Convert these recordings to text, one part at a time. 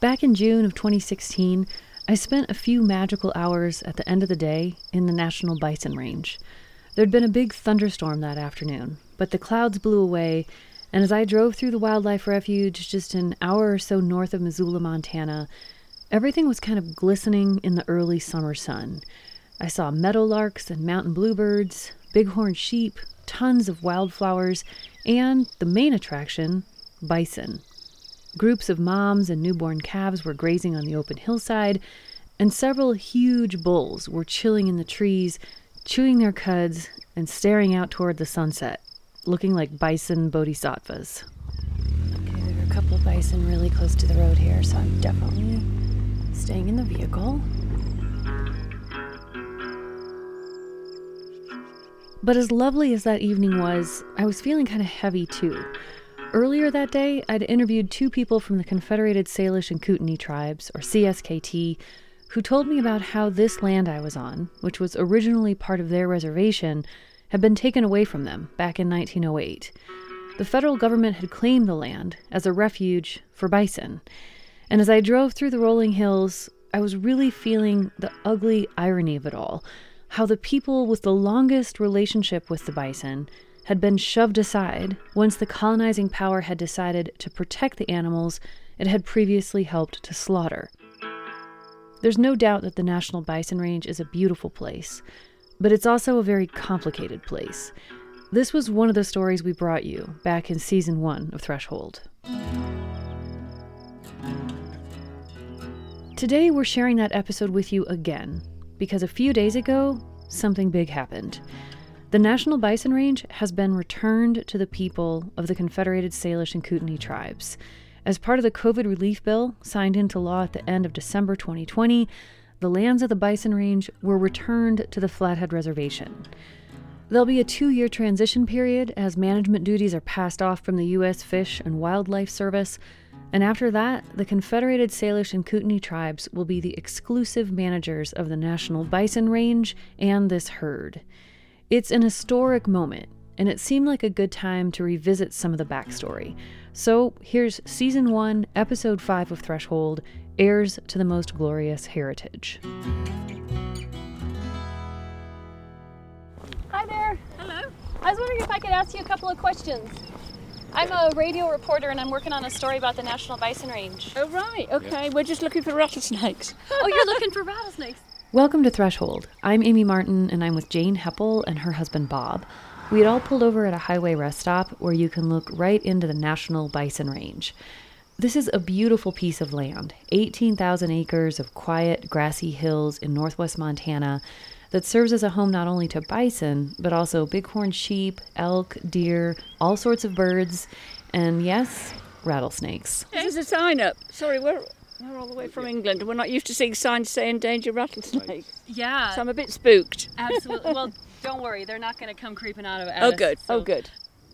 Back in June of 2016, I spent a few magical hours at the end of the day in the National Bison Range. There'd been a big thunderstorm that afternoon, but the clouds blew away, and as I drove through the wildlife refuge just an hour or so north of Missoula, Montana, everything was kind of glistening in the early summer sun. I saw meadowlarks and mountain bluebirds, bighorn sheep, tons of wildflowers, and the main attraction, bison. Groups of moms and newborn calves were grazing on the open hillside, and several huge bulls were chilling in the trees, chewing their cuds and staring out toward the sunset, looking like bison bodhisattvas. Okay, there are a couple of bison really close to the road here, so I'm definitely staying in the vehicle. But as lovely as that evening was, I was feeling kind of heavy too. Earlier that day, I'd interviewed two people from the Confederated Salish and Kootenai tribes, or CSKT, who told me about how this land I was on, which was originally part of their reservation, had been taken away from them back in 1908. The federal government had claimed the land as a refuge for bison. And as I drove through the rolling hills, I was really feeling the ugly irony of it all how the people with the longest relationship with the bison had been shoved aside once the colonizing power had decided to protect the animals it had previously helped to slaughter. There's no doubt that the National Bison Range is a beautiful place, but it's also a very complicated place. This was one of the stories we brought you back in season one of Threshold. Today, we're sharing that episode with you again because a few days ago, something big happened. The National Bison Range has been returned to the people of the Confederated Salish and Kootenai tribes. As part of the COVID relief bill signed into law at the end of December 2020, the lands of the Bison Range were returned to the Flathead Reservation. There'll be a two year transition period as management duties are passed off from the U.S. Fish and Wildlife Service, and after that, the Confederated Salish and Kootenai tribes will be the exclusive managers of the National Bison Range and this herd. It's an historic moment, and it seemed like a good time to revisit some of the backstory. So here's Season 1, Episode 5 of Threshold Heirs to the Most Glorious Heritage. Hi there. Hello. I was wondering if I could ask you a couple of questions. I'm a radio reporter and I'm working on a story about the National Bison Range. Oh, right. Okay. We're just looking for rattlesnakes. oh, you're looking for rattlesnakes? Welcome to Threshold. I'm Amy Martin, and I'm with Jane Heppel and her husband Bob. We had all pulled over at a highway rest stop where you can look right into the National Bison Range. This is a beautiful piece of land 18,000 acres of quiet, grassy hills in northwest Montana that serves as a home not only to bison, but also bighorn sheep, elk, deer, all sorts of birds, and yes, rattlesnakes. There's a sign up. Sorry, we're we're all the way from England, and we're not used to seeing signs saying danger rattlesnake. Yeah. So I'm a bit spooked. Absolutely. well, don't worry. They're not going to come creeping out of it. Oh, good. Oh, good.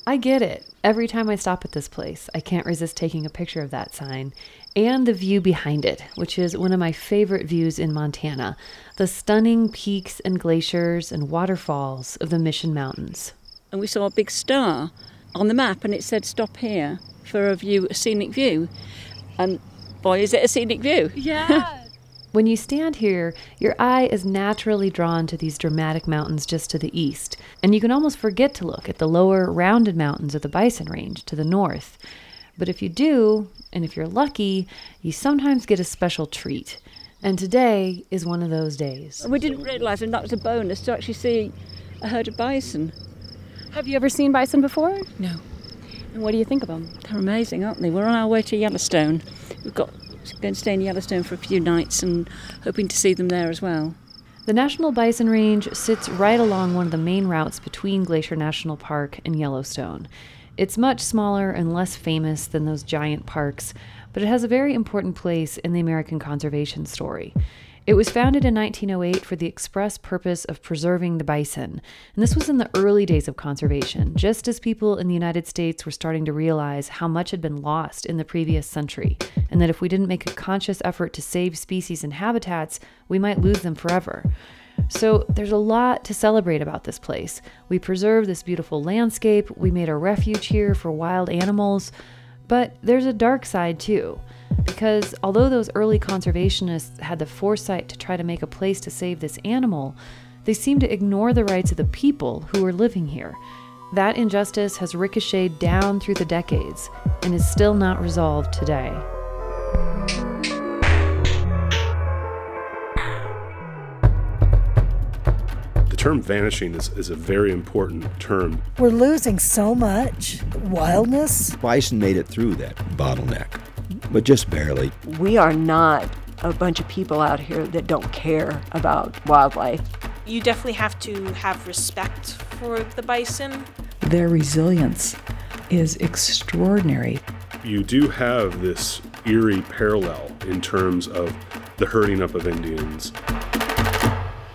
I get it. Every time I stop at this place, I can't resist taking a picture of that sign and the view behind it, which is one of my favorite views in Montana the stunning peaks and glaciers and waterfalls of the Mission Mountains. And we saw a big star on the map, and it said stop here for a view, a scenic view. And boy, is it a scenic view. Yeah. When you stand here, your eye is naturally drawn to these dramatic mountains just to the east, and you can almost forget to look at the lower, rounded mountains of the Bison Range to the north. But if you do, and if you're lucky, you sometimes get a special treat. And today is one of those days. We didn't realise, and that was a bonus, to actually see a herd of bison. Have you ever seen bison before? No. And what do you think of them? They're amazing, aren't they? We're on our way to Yellowstone. We've got going to stay in Yellowstone for a few nights and hoping to see them there as well. The National Bison Range sits right along one of the main routes between Glacier National Park and Yellowstone. It's much smaller and less famous than those giant parks, but it has a very important place in the American conservation story. It was founded in 1908 for the express purpose of preserving the bison, and this was in the early days of conservation, just as people in the United States were starting to realize how much had been lost in the previous century, and that if we didn't make a conscious effort to save species and habitats, we might lose them forever. So there's a lot to celebrate about this place. We preserved this beautiful landscape, we made a refuge here for wild animals, But there's a dark side too, because although those early conservationists had the foresight to try to make a place to save this animal, they seem to ignore the rights of the people who are living here. That injustice has ricocheted down through the decades and is still not resolved today. Term vanishing is, is a very important term. We're losing so much wildness. Bison made it through that bottleneck, but just barely. We are not a bunch of people out here that don't care about wildlife. You definitely have to have respect for the bison. Their resilience is extraordinary. You do have this eerie parallel in terms of the herding up of Indians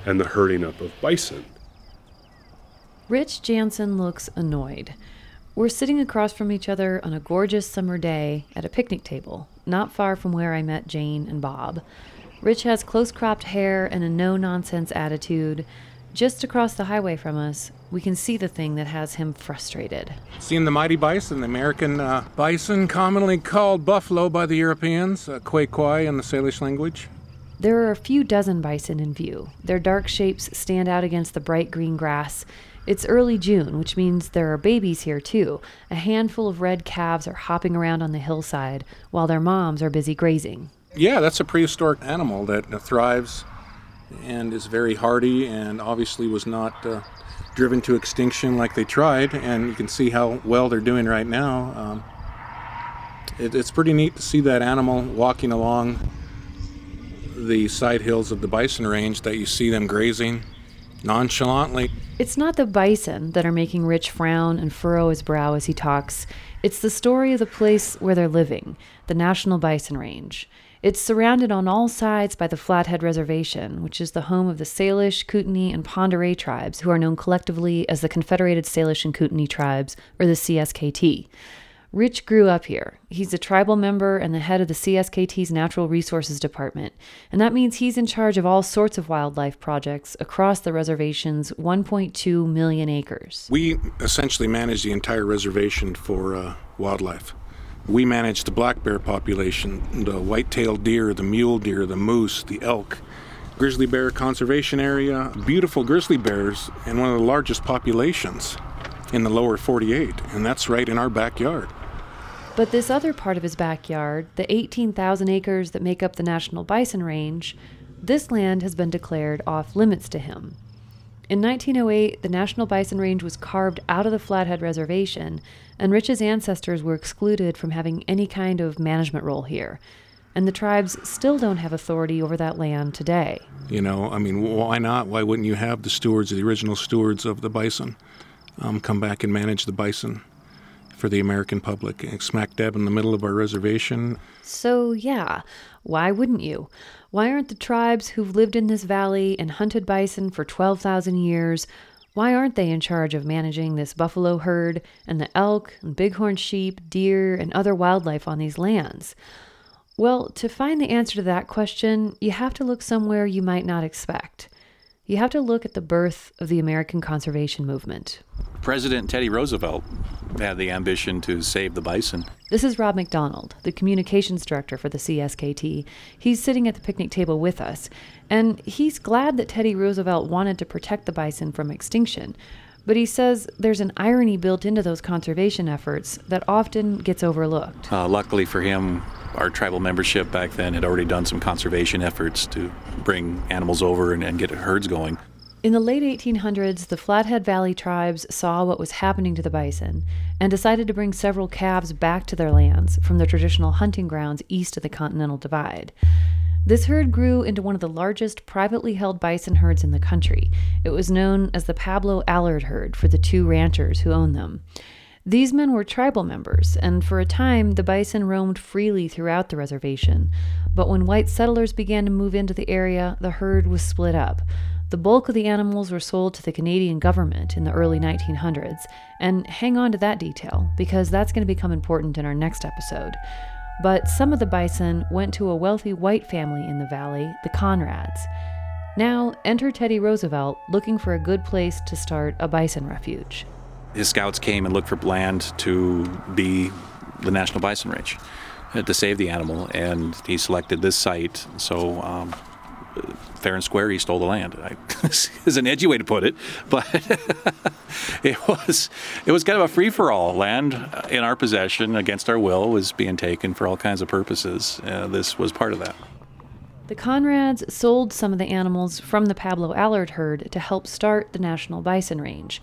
and the herding up of bison. Rich Janssen looks annoyed. We're sitting across from each other on a gorgeous summer day at a picnic table, not far from where I met Jane and Bob. Rich has close cropped hair and a no nonsense attitude. Just across the highway from us, we can see the thing that has him frustrated. Seeing the mighty bison, the American uh, bison, commonly called buffalo by the Europeans, uh, kway in the Salish language. There are a few dozen bison in view. Their dark shapes stand out against the bright green grass. It's early June, which means there are babies here too. A handful of red calves are hopping around on the hillside while their moms are busy grazing. Yeah, that's a prehistoric animal that thrives and is very hardy and obviously was not uh, driven to extinction like they tried. And you can see how well they're doing right now. Um, it, it's pretty neat to see that animal walking along the side hills of the bison range that you see them grazing nonchalantly. It's not the bison that are making Rich frown and furrow his brow as he talks. It's the story of the place where they're living, the National Bison Range. It's surrounded on all sides by the Flathead Reservation, which is the home of the Salish, Kootenai, and Oreille tribes, who are known collectively as the Confederated Salish and Kootenai Tribes, or the CSKT. Rich grew up here. He's a tribal member and the head of the CSKT's Natural Resources Department, and that means he's in charge of all sorts of wildlife projects across the reservation's 1.2 million acres. We essentially manage the entire reservation for uh, wildlife. We manage the black bear population, the white-tailed deer, the mule deer, the moose, the elk, grizzly bear conservation area, beautiful grizzly bears, and one of the largest populations in the lower 48, and that's right in our backyard. But this other part of his backyard, the 18,000 acres that make up the National Bison Range, this land has been declared off limits to him. In 1908, the National Bison Range was carved out of the Flathead Reservation, and Rich's ancestors were excluded from having any kind of management role here. And the tribes still don't have authority over that land today. You know, I mean, why not? Why wouldn't you have the stewards, the original stewards of the bison, um, come back and manage the bison? for the American public, smack dab in the middle of our reservation. So, yeah, why wouldn't you? Why aren't the tribes who've lived in this valley and hunted bison for 12,000 years? Why aren't they in charge of managing this buffalo herd and the elk and bighorn sheep, deer, and other wildlife on these lands? Well, to find the answer to that question, you have to look somewhere you might not expect. You have to look at the birth of the American conservation movement. President Teddy Roosevelt had the ambition to save the bison. This is Rob McDonald, the communications director for the CSKT. He's sitting at the picnic table with us, and he's glad that Teddy Roosevelt wanted to protect the bison from extinction. But he says there's an irony built into those conservation efforts that often gets overlooked. Uh, luckily for him, our tribal membership back then had already done some conservation efforts to bring animals over and, and get herds going. In the late 1800s, the Flathead Valley tribes saw what was happening to the bison and decided to bring several calves back to their lands from their traditional hunting grounds east of the Continental Divide. This herd grew into one of the largest privately held bison herds in the country. It was known as the Pablo Allard herd for the two ranchers who owned them. These men were tribal members, and for a time the bison roamed freely throughout the reservation. But when white settlers began to move into the area, the herd was split up. The bulk of the animals were sold to the Canadian government in the early 1900s, and hang on to that detail because that's going to become important in our next episode. But some of the bison went to a wealthy white family in the valley, the Conrads. Now, enter Teddy Roosevelt looking for a good place to start a bison refuge. his scouts came and looked for land to be the National Bison Range uh, to save the animal, and he selected this site. So, um, fair and square, he stole the land. I, is an edgy way to put it, but it was it was kind of a free for all. Land in our possession against our will was being taken for all kinds of purposes. Uh, this was part of that. The Conrads sold some of the animals from the Pablo Allard herd to help start the National Bison Range.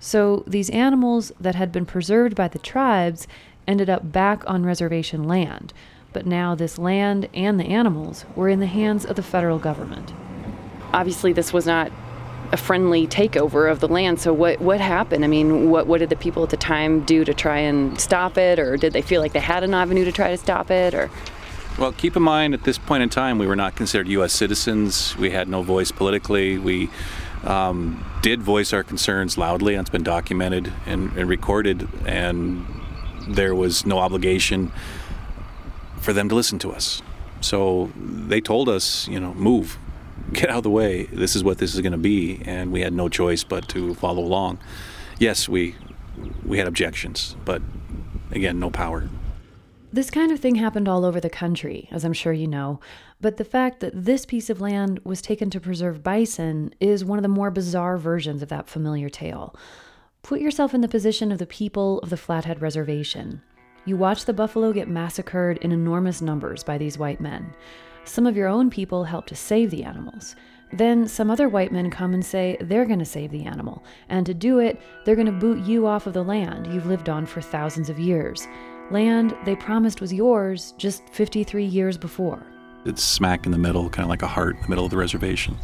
So these animals that had been preserved by the tribes ended up back on reservation land, but now this land and the animals were in the hands of the federal government. Obviously, this was not a friendly takeover of the land. So what what happened? I mean, what what did the people at the time do to try and stop it, or did they feel like they had an avenue to try to stop it, or? Well, keep in mind at this point in time, we were not considered U.S. citizens. We had no voice politically. We um, did voice our concerns loudly, and it's been documented and, and recorded, and there was no obligation for them to listen to us. So they told us, you know, move, get out of the way. This is what this is going to be, and we had no choice but to follow along. Yes, we we had objections, but again, no power. This kind of thing happened all over the country, as I'm sure you know, but the fact that this piece of land was taken to preserve bison is one of the more bizarre versions of that familiar tale. Put yourself in the position of the people of the Flathead Reservation. You watch the buffalo get massacred in enormous numbers by these white men. Some of your own people help to save the animals. Then some other white men come and say they're going to save the animal, and to do it, they're going to boot you off of the land you've lived on for thousands of years. Land they promised was yours just 53 years before. It's smack in the middle, kind of like a heart in the middle of the reservation.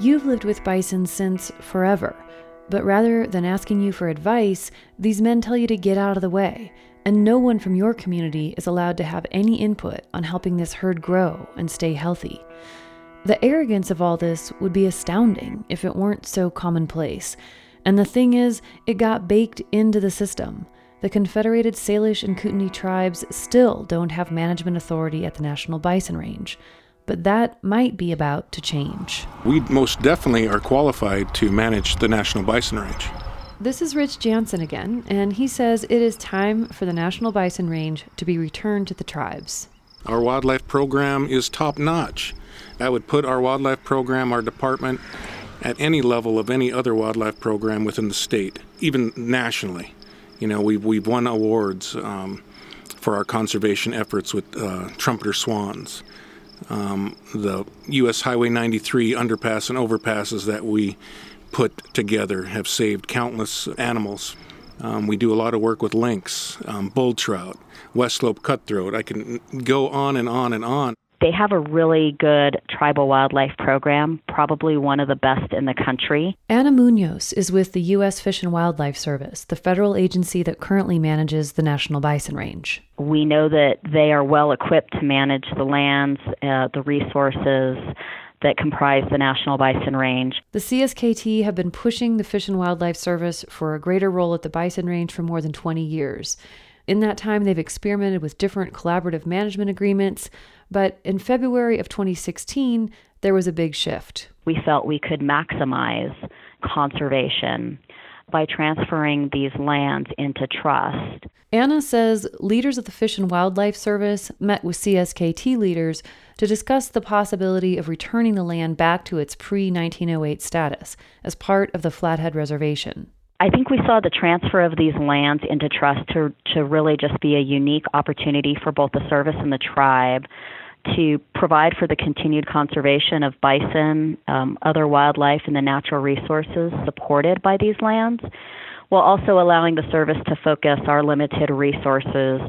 You've lived with bison since forever, but rather than asking you for advice, these men tell you to get out of the way, and no one from your community is allowed to have any input on helping this herd grow and stay healthy. The arrogance of all this would be astounding if it weren't so commonplace. And the thing is, it got baked into the system. The Confederated Salish and Kootenai tribes still don't have management authority at the National Bison Range, but that might be about to change. We most definitely are qualified to manage the National Bison Range. This is Rich Janssen again, and he says it is time for the National Bison Range to be returned to the tribes. Our wildlife program is top notch. That would put our wildlife program, our department, at any level of any other wildlife program within the state, even nationally. You know, we've, we've won awards um, for our conservation efforts with uh, trumpeter swans. Um, the U.S. Highway 93 underpass and overpasses that we put together have saved countless animals. Um, we do a lot of work with lynx, um, bull trout, West Slope cutthroat. I can go on and on and on. They have a really good tribal wildlife program, probably one of the best in the country. Anna Munoz is with the U.S. Fish and Wildlife Service, the federal agency that currently manages the National Bison Range. We know that they are well equipped to manage the lands, uh, the resources, that comprise the National Bison Range. The CSKT have been pushing the Fish and Wildlife Service for a greater role at the bison range for more than 20 years. In that time, they've experimented with different collaborative management agreements, but in February of 2016, there was a big shift. We felt we could maximize conservation by transferring these lands into trust. Anna says leaders of the Fish and Wildlife Service met with CSKT leaders to discuss the possibility of returning the land back to its pre 1908 status as part of the Flathead Reservation. I think we saw the transfer of these lands into trust to, to really just be a unique opportunity for both the service and the tribe to provide for the continued conservation of bison, um, other wildlife, and the natural resources supported by these lands, while also allowing the service to focus our limited resources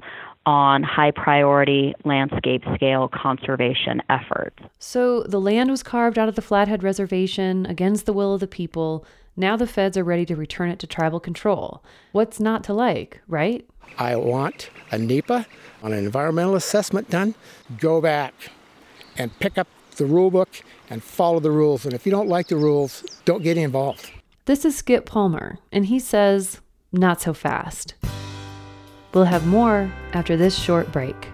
on high priority landscape scale conservation efforts. So the land was carved out of the Flathead Reservation against the will of the people. Now the feds are ready to return it to tribal control. What's not to like, right? I want a NEPA on an environmental assessment done. Go back and pick up the rule book and follow the rules. And if you don't like the rules, don't get involved. This is Skip Palmer, and he says, not so fast. We'll have more after this short break.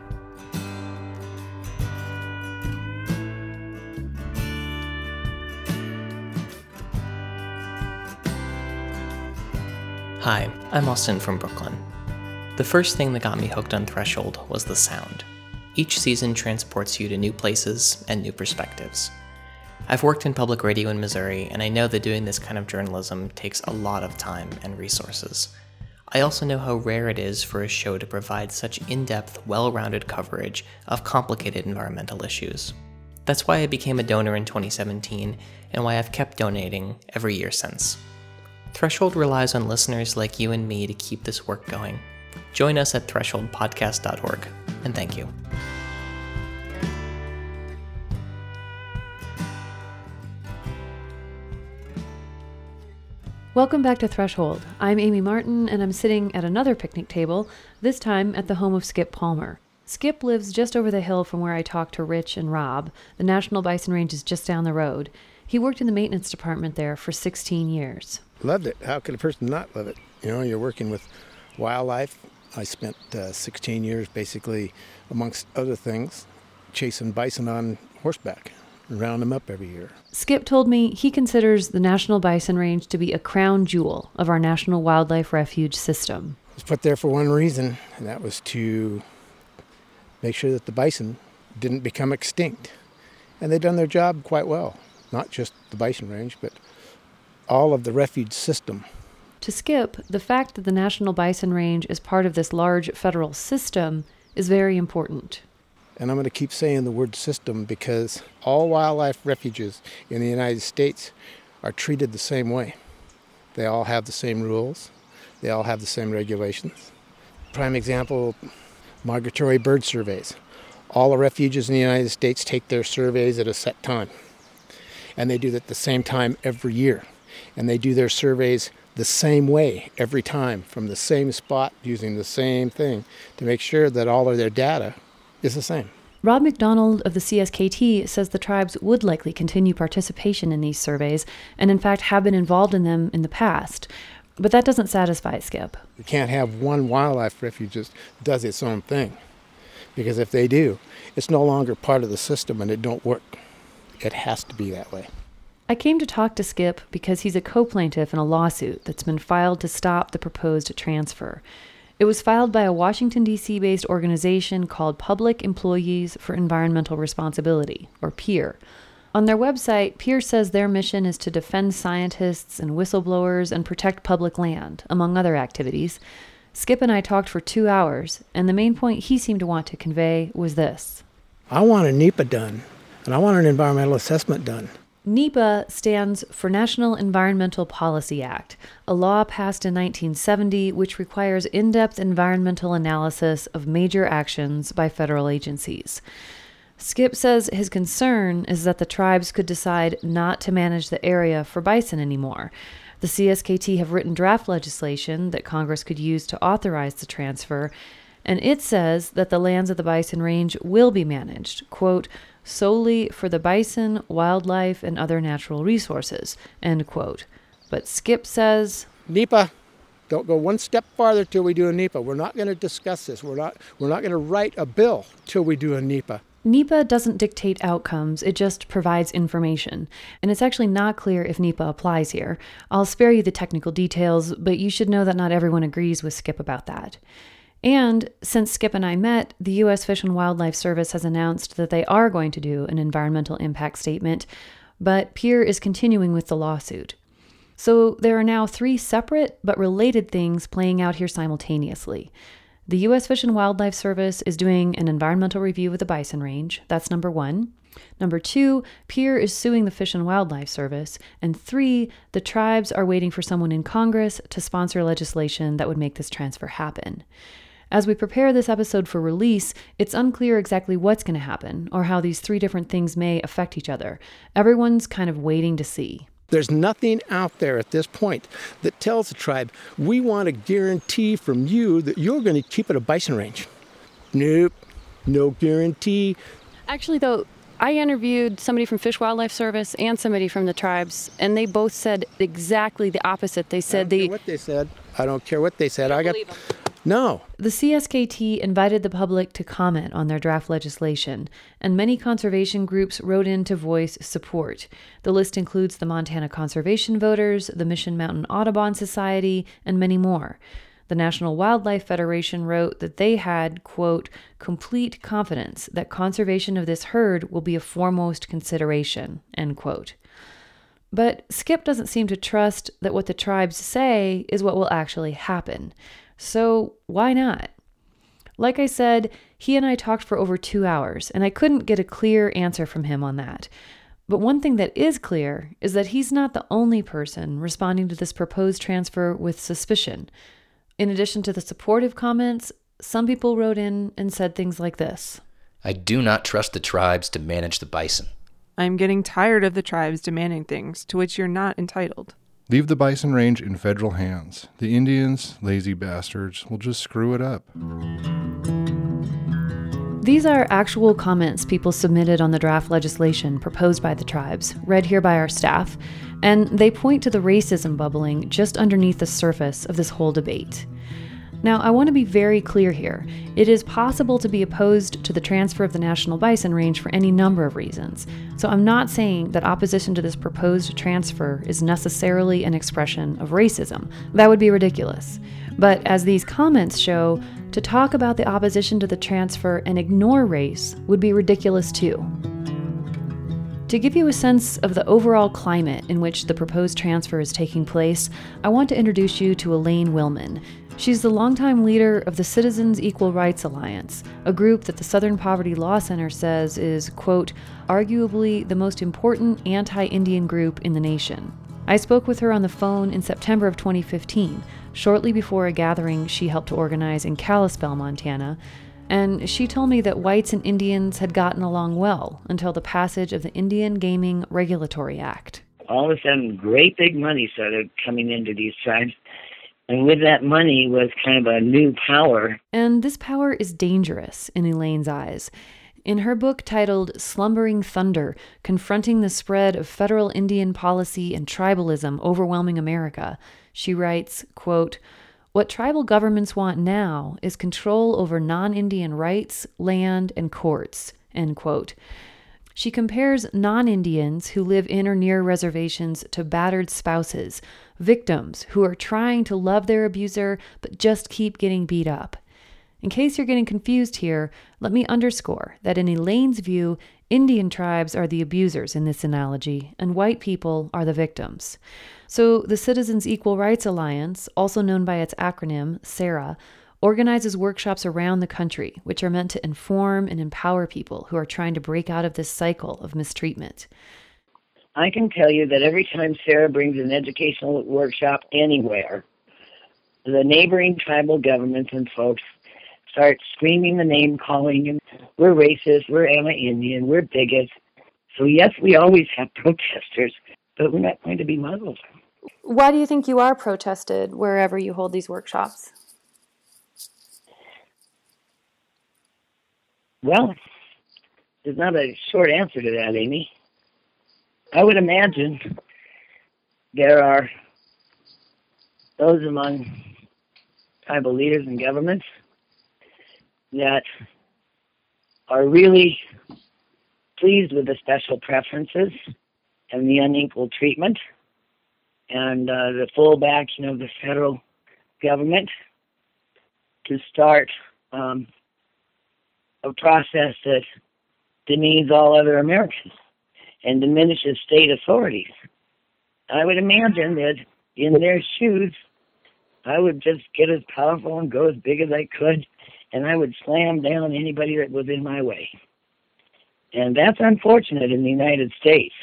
Hi, I'm Austin from Brooklyn. The first thing that got me hooked on Threshold was the sound. Each season transports you to new places and new perspectives. I've worked in public radio in Missouri, and I know that doing this kind of journalism takes a lot of time and resources. I also know how rare it is for a show to provide such in depth, well rounded coverage of complicated environmental issues. That's why I became a donor in 2017 and why I've kept donating every year since. Threshold relies on listeners like you and me to keep this work going. Join us at thresholdpodcast.org, and thank you. Welcome back to Threshold. I'm Amy Martin, and I'm sitting at another picnic table, this time at the home of Skip Palmer. Skip lives just over the hill from where I talked to Rich and Rob. The National Bison Range is just down the road. He worked in the maintenance department there for 16 years. Loved it. How could a person not love it? You know, you're working with wildlife. I spent uh, 16 years basically, amongst other things, chasing bison on horseback round them up every year. Skip told me he considers the National Bison Range to be a crown jewel of our National Wildlife Refuge system. It was put there for one reason, and that was to make sure that the bison didn't become extinct. And they've done their job quite well. Not just the bison range, but all of the refuge system. To Skip, the fact that the National Bison Range is part of this large federal system is very important. And I'm going to keep saying the word system because all wildlife refuges in the United States are treated the same way. They all have the same rules, they all have the same regulations. Prime example migratory bird surveys. All the refuges in the United States take their surveys at a set time. And they do it at the same time every year. And they do their surveys the same way every time from the same spot using the same thing to make sure that all of their data is the same. Rob McDonald of the CSKT says the tribes would likely continue participation in these surveys and, in fact, have been involved in them in the past. But that doesn't satisfy Skip. You can't have one wildlife refuge that does its own thing. Because if they do, it's no longer part of the system and it don't work. It has to be that way. I came to talk to Skip because he's a co plaintiff in a lawsuit that's been filed to stop the proposed transfer. It was filed by a Washington, D.C. based organization called Public Employees for Environmental Responsibility, or PEER. On their website, PEER says their mission is to defend scientists and whistleblowers and protect public land, among other activities. Skip and I talked for two hours, and the main point he seemed to want to convey was this I want a NEPA done, and I want an environmental assessment done. NEPA stands for National Environmental Policy Act, a law passed in 1970 which requires in depth environmental analysis of major actions by federal agencies. Skip says his concern is that the tribes could decide not to manage the area for bison anymore. The CSKT have written draft legislation that Congress could use to authorize the transfer, and it says that the lands of the bison range will be managed, quote, solely for the bison, wildlife, and other natural resources. End quote. But Skip says NEPA. Don't go one step farther till we do a NEPA. We're not going to discuss this. We're not. We're not going to write a bill till we do a NEPA. NEPA doesn't dictate outcomes, it just provides information. And it's actually not clear if NEPA applies here. I'll spare you the technical details, but you should know that not everyone agrees with Skip about that. And since Skip and I met, the U.S. Fish and Wildlife Service has announced that they are going to do an environmental impact statement, but PEER is continuing with the lawsuit. So there are now three separate but related things playing out here simultaneously. The U.S. Fish and Wildlife Service is doing an environmental review of the bison range. That's number one. Number two, PEER is suing the Fish and Wildlife Service. And three, the tribes are waiting for someone in Congress to sponsor legislation that would make this transfer happen. As we prepare this episode for release, it's unclear exactly what's going to happen or how these three different things may affect each other. Everyone's kind of waiting to see. There's nothing out there at this point that tells the tribe, we want a guarantee from you that you're going to keep it a bison range. Nope, no guarantee. Actually, though, I interviewed somebody from Fish Wildlife Service and somebody from the tribes, and they both said exactly the opposite. They said they. what they said. I don't care what they said. I got. No. The CSKT invited the public to comment on their draft legislation, and many conservation groups wrote in to voice support. The list includes the Montana Conservation Voters, the Mission Mountain Audubon Society, and many more. The National Wildlife Federation wrote that they had, quote, complete confidence that conservation of this herd will be a foremost consideration, end quote. But Skip doesn't seem to trust that what the tribes say is what will actually happen. So why not? Like I said, he and I talked for over two hours, and I couldn't get a clear answer from him on that. But one thing that is clear is that he's not the only person responding to this proposed transfer with suspicion. In addition to the supportive comments, some people wrote in and said things like this I do not trust the tribes to manage the bison. I'm getting tired of the tribes demanding things to which you're not entitled. Leave the bison range in federal hands. The Indians, lazy bastards, will just screw it up. These are actual comments people submitted on the draft legislation proposed by the tribes, read here by our staff, and they point to the racism bubbling just underneath the surface of this whole debate. Now, I want to be very clear here. It is possible to be opposed to the transfer of the National Bison Range for any number of reasons. So I'm not saying that opposition to this proposed transfer is necessarily an expression of racism. That would be ridiculous. But as these comments show, to talk about the opposition to the transfer and ignore race would be ridiculous too. To give you a sense of the overall climate in which the proposed transfer is taking place, I want to introduce you to Elaine Willman. She's the longtime leader of the Citizens Equal Rights Alliance, a group that the Southern Poverty Law Center says is, quote, arguably the most important anti Indian group in the nation. I spoke with her on the phone in September of 2015, shortly before a gathering she helped to organize in Kalispell, Montana, and she told me that whites and Indians had gotten along well until the passage of the Indian Gaming Regulatory Act. All of a sudden, great big money started coming into these tribes and with that money was kind of a new power. And this power is dangerous in Elaine's eyes. In her book titled Slumbering Thunder Confronting the Spread of Federal Indian Policy and Tribalism Overwhelming America, she writes, quote, What tribal governments want now is control over non Indian rights, land, and courts. End quote. She compares non Indians who live in or near reservations to battered spouses, victims who are trying to love their abuser but just keep getting beat up. In case you're getting confused here, let me underscore that in Elaine's view, Indian tribes are the abusers in this analogy, and white people are the victims. So, the Citizens Equal Rights Alliance, also known by its acronym, CERA, organizes workshops around the country, which are meant to inform and empower people who are trying to break out of this cycle of mistreatment. I can tell you that every time CERA brings an educational workshop anywhere, the neighboring tribal governments and folks start screaming the name calling and we're racist, we're anti-Indian, we're bigots. So yes, we always have protesters, but we're not going to be muzzled. Why do you think you are protested wherever you hold these workshops? Well, there's not a short answer to that, Amy. I would imagine there are those among tribal leaders and governments that are really pleased with the special preferences and the unequal treatment and uh, the full backing of the federal government to start um, a process that demeans all other Americans and diminishes state authorities. I would imagine that in their shoes, I would just get as powerful and go as big as I could, and I would slam down anybody that was in my way. And that's unfortunate in the United States.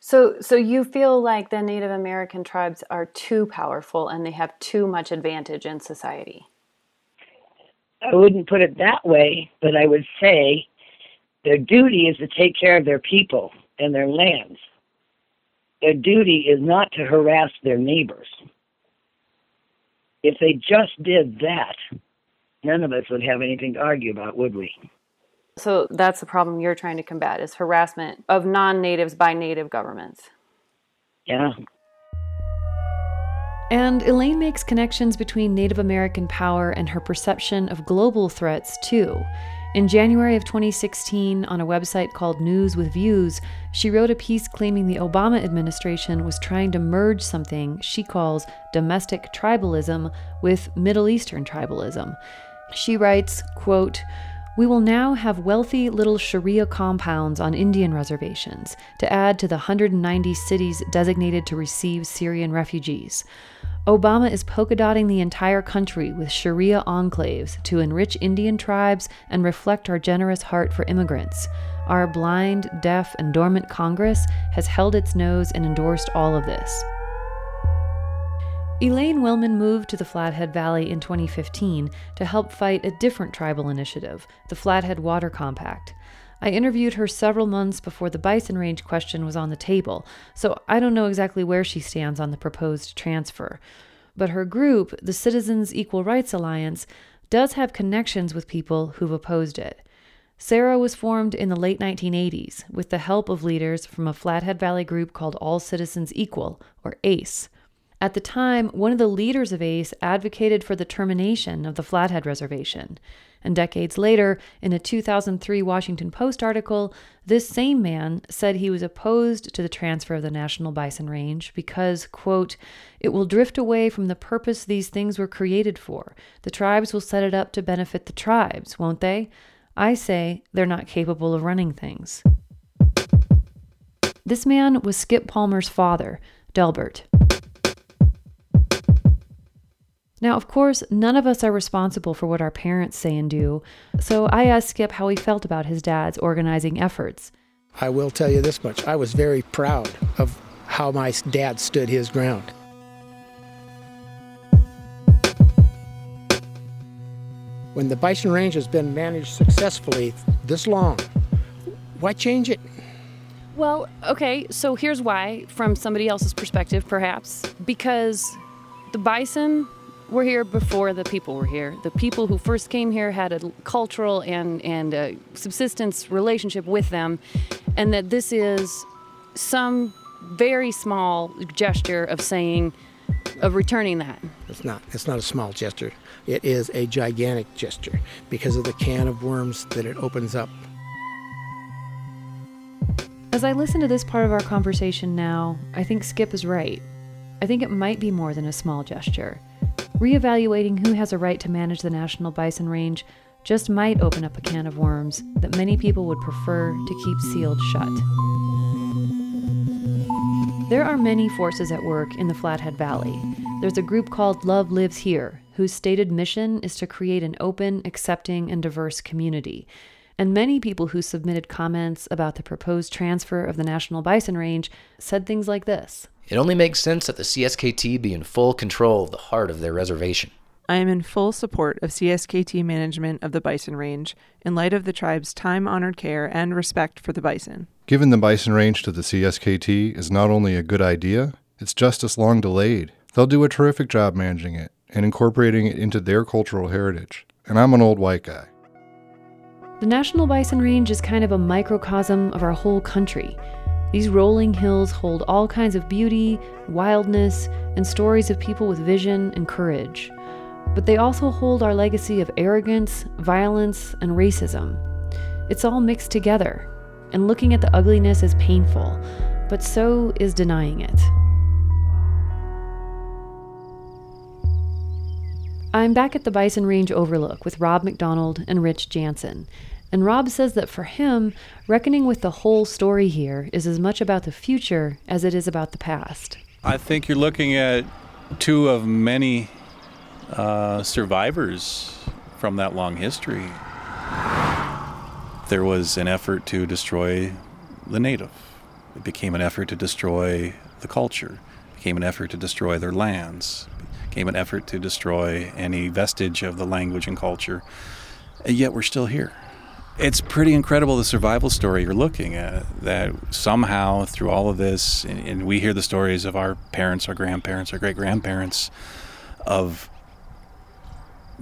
So, so you feel like the Native American tribes are too powerful and they have too much advantage in society? I wouldn't put it that way, but I would say their duty is to take care of their people and their lands. Their duty is not to harass their neighbors. If they just did that, none of us would have anything to argue about, would we? So that's the problem you're trying to combat is harassment of non-natives by native governments. Yeah. And Elaine makes connections between Native American power and her perception of global threats, too. In January of 2016, on a website called News with Views, she wrote a piece claiming the Obama administration was trying to merge something she calls domestic tribalism with Middle Eastern tribalism. She writes, quote, we will now have wealthy little Sharia compounds on Indian reservations to add to the 190 cities designated to receive Syrian refugees. Obama is polka dotting the entire country with Sharia enclaves to enrich Indian tribes and reflect our generous heart for immigrants. Our blind, deaf, and dormant Congress has held its nose and endorsed all of this. Elaine Willman moved to the Flathead Valley in 2015 to help fight a different tribal initiative, the Flathead Water Compact. I interviewed her several months before the bison range question was on the table, so I don't know exactly where she stands on the proposed transfer. But her group, the Citizens Equal Rights Alliance, does have connections with people who've opposed it. CERA was formed in the late 1980s with the help of leaders from a Flathead Valley group called All Citizens Equal, or ACE. At the time, one of the leaders of ACE advocated for the termination of the Flathead Reservation. And decades later, in a 2003 Washington Post article, this same man said he was opposed to the transfer of the National Bison Range because, quote, it will drift away from the purpose these things were created for. The tribes will set it up to benefit the tribes, won't they? I say they're not capable of running things. This man was Skip Palmer's father, Delbert. Now, of course, none of us are responsible for what our parents say and do, so I asked Skip how he felt about his dad's organizing efforts. I will tell you this much I was very proud of how my dad stood his ground. When the bison range has been managed successfully this long, why change it? Well, okay, so here's why, from somebody else's perspective, perhaps. Because the bison were here before the people were here. The people who first came here had a cultural and and a subsistence relationship with them, and that this is some very small gesture of saying of returning that. It's not. It's not a small gesture. It is a gigantic gesture because of the can of worms that it opens up. As I listen to this part of our conversation now, I think Skip is right. I think it might be more than a small gesture. Reevaluating who has a right to manage the National Bison Range just might open up a can of worms that many people would prefer to keep sealed shut. There are many forces at work in the Flathead Valley. There's a group called Love Lives Here, whose stated mission is to create an open, accepting, and diverse community. And many people who submitted comments about the proposed transfer of the National Bison Range said things like this It only makes sense that the CSKT be in full control of the heart of their reservation. I am in full support of CSKT management of the bison range in light of the tribe's time honored care and respect for the bison. Giving the bison range to the CSKT is not only a good idea, it's just as long delayed. They'll do a terrific job managing it and incorporating it into their cultural heritage. And I'm an old white guy. The National Bison Range is kind of a microcosm of our whole country. These rolling hills hold all kinds of beauty, wildness, and stories of people with vision and courage. But they also hold our legacy of arrogance, violence, and racism. It's all mixed together, and looking at the ugliness is painful, but so is denying it. I'm back at the Bison Range Overlook with Rob McDonald and Rich Janssen. And Rob says that for him, reckoning with the whole story here is as much about the future as it is about the past. I think you're looking at two of many uh, survivors from that long history. There was an effort to destroy the native. It became an effort to destroy the culture. It became an effort to destroy their lands. It became an effort to destroy any vestige of the language and culture. And yet we're still here. It's pretty incredible the survival story you're looking at. That somehow through all of this, and, and we hear the stories of our parents, our grandparents, our great grandparents, of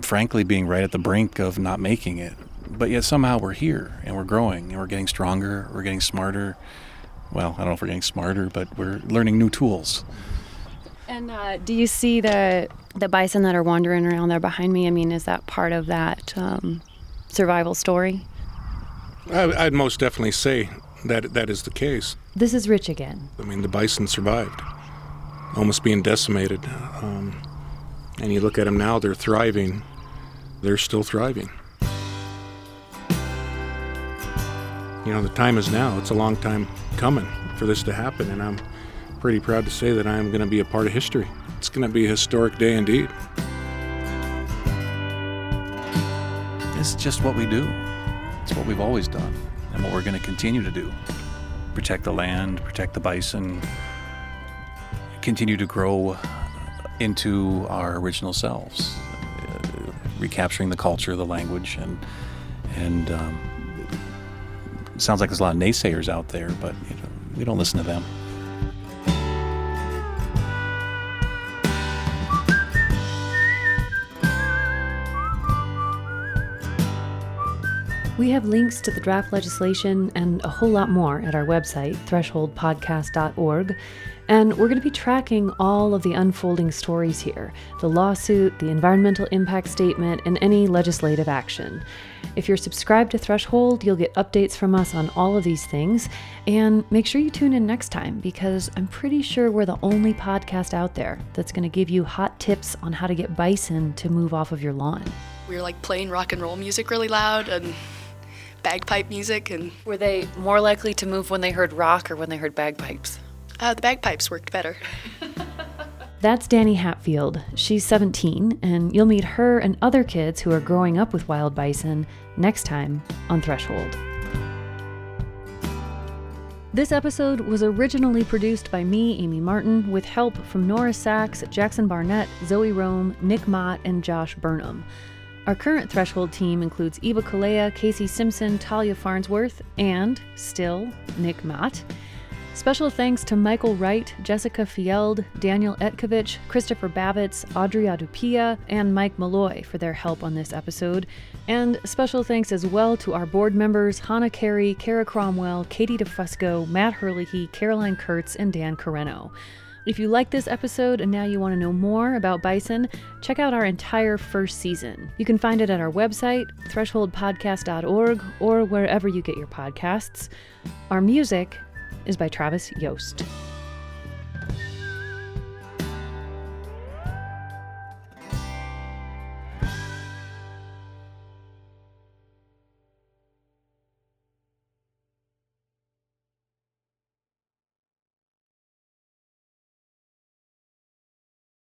frankly being right at the brink of not making it. But yet somehow we're here and we're growing and we're getting stronger, we're getting smarter. Well, I don't know if we're getting smarter, but we're learning new tools. And uh, do you see the the bison that are wandering around there behind me? I mean, is that part of that um, survival story? I, I'd most definitely say that that is the case. This is Rich again. I mean, the bison survived, almost being decimated. Um, and you look at them now, they're thriving. They're still thriving. You know, the time is now. It's a long time coming for this to happen, and I'm pretty proud to say that I am going to be a part of history. It's going to be a historic day indeed. It's just what we do. What we've always done and what we're going to continue to do. Protect the land, protect the bison, continue to grow into our original selves, uh, recapturing the culture, the language, and and um, sounds like there's a lot of naysayers out there, but you know, we don't listen to them. We have links to the draft legislation and a whole lot more at our website, thresholdpodcast.org. And we're going to be tracking all of the unfolding stories here the lawsuit, the environmental impact statement, and any legislative action. If you're subscribed to Threshold, you'll get updates from us on all of these things. And make sure you tune in next time because I'm pretty sure we're the only podcast out there that's going to give you hot tips on how to get bison to move off of your lawn. We were like playing rock and roll music really loud and bagpipe music and were they more likely to move when they heard rock or when they heard bagpipes uh, the bagpipes worked better That's Danny Hatfield. She's 17, and you'll meet her and other kids who are growing up with wild bison next time on Threshold. This episode was originally produced by me, Amy Martin, with help from Nora Saks, Jackson Barnett, Zoe Rom, Nick Mott, and Josh Burnham. Our current Threshold team includes Eva Kalea, Casey Simpson, Talia Farnsworth, and, still, Nick Mott. Special thanks to Michael Wright, Jessica Field, Daniel Etkovich, Christopher Babitz, Audrey Adupia, and Mike Malloy for their help on this episode. And special thanks as well to our board members Hannah Carey, Kara Cromwell, Katie DeFusco, Matt Herlihy, Caroline Kurtz, and Dan Carreno. If you like this episode and now you want to know more about bison, check out our entire first season. You can find it at our website, thresholdpodcast.org, or wherever you get your podcasts. Our music is by Travis Yost.